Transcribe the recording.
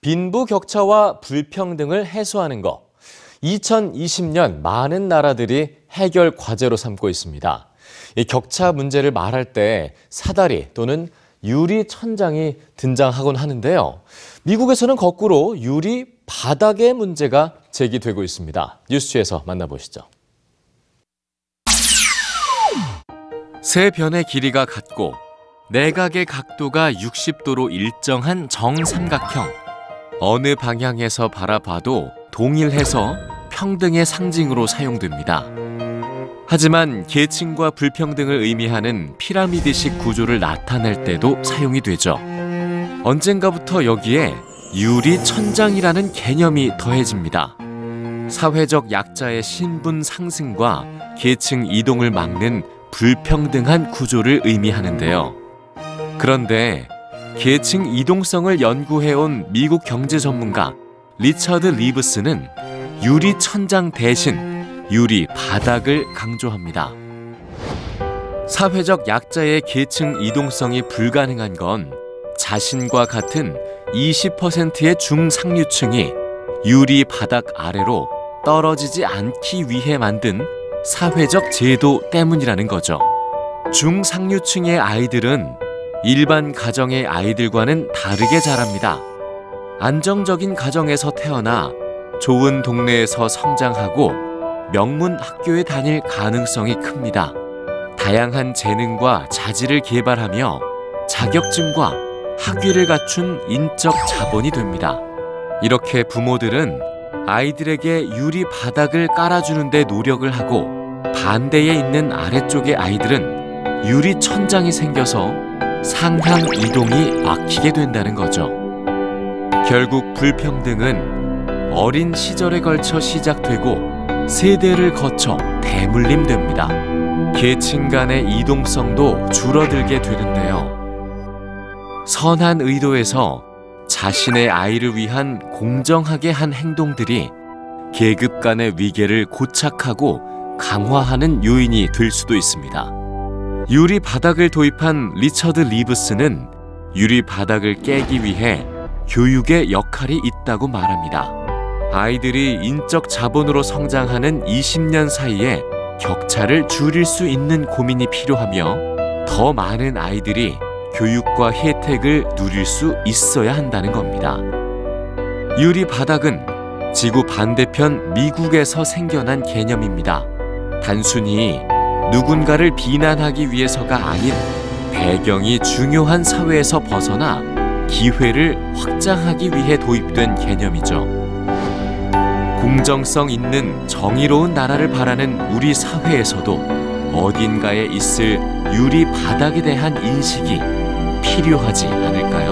빈부 격차와 불평등을 해소하는 것. 2020년 많은 나라들이 해결 과제로 삼고 있습니다. 이 격차 문제를 말할 때 사다리 또는 유리 천장이 등장하곤 하는데요. 미국에서는 거꾸로 유리 바닥의 문제가 제기되고 있습니다. 뉴스에서 만나보시죠. 세 변의 길이가 같고 내각의 각도가 60도로 일정한 정삼각형. 어느 방향에서 바라봐도 동일해서 평등의 상징으로 사용됩니다. 하지만 계층과 불평등을 의미하는 피라미드식 구조를 나타낼 때도 사용이 되죠. 언젠가부터 여기에 유리 천장이라는 개념이 더해집니다. 사회적 약자의 신분 상승과 계층 이동을 막는 불평등한 구조를 의미하는데요. 그런데 계층 이동성을 연구해온 미국 경제 전문가 리처드 리브스는 유리 천장 대신 유리 바닥을 강조합니다. 사회적 약자의 계층 이동성이 불가능한 건 자신과 같은 20%의 중상류층이 유리 바닥 아래로 떨어지지 않기 위해 만든 사회적 제도 때문이라는 거죠. 중상류층의 아이들은 일반 가정의 아이들과는 다르게 자랍니다. 안정적인 가정에서 태어나 좋은 동네에서 성장하고 명문 학교에 다닐 가능성이 큽니다. 다양한 재능과 자질을 개발하며 자격증과 학위를 갖춘 인적 자본이 됩니다. 이렇게 부모들은 아이들에게 유리 바닥을 깔아주는데 노력을 하고 반대에 있는 아래쪽의 아이들은 유리 천장이 생겨서 상향 이동이 막히게 된다는 거죠. 결국 불평등은 어린 시절에 걸쳐 시작되고 세대를 거쳐 대물림됩니다. 계층 간의 이동성도 줄어들게 되는데요. 선한 의도에서 자신의 아이를 위한 공정하게 한 행동들이 계급 간의 위계를 고착하고 강화하는 요인이 될 수도 있습니다. 유리 바닥을 도입한 리처드 리브스는 유리 바닥을 깨기 위해 교육의 역할이 있다고 말합니다. 아이들이 인적 자본으로 성장하는 20년 사이에 격차를 줄일 수 있는 고민이 필요하며 더 많은 아이들이 교육과 혜택을 누릴 수 있어야 한다는 겁니다. 유리 바닥은 지구 반대편 미국에서 생겨난 개념입니다. 단순히 누군가를 비난하기 위해서가 아닌 배경이 중요한 사회에서 벗어나 기회를 확장하기 위해 도입된 개념이죠. 공정성 있는 정의로운 나라를 바라는 우리 사회에서도 어딘가에 있을 유리 바닥에 대한 인식이 필요하지 않을까요?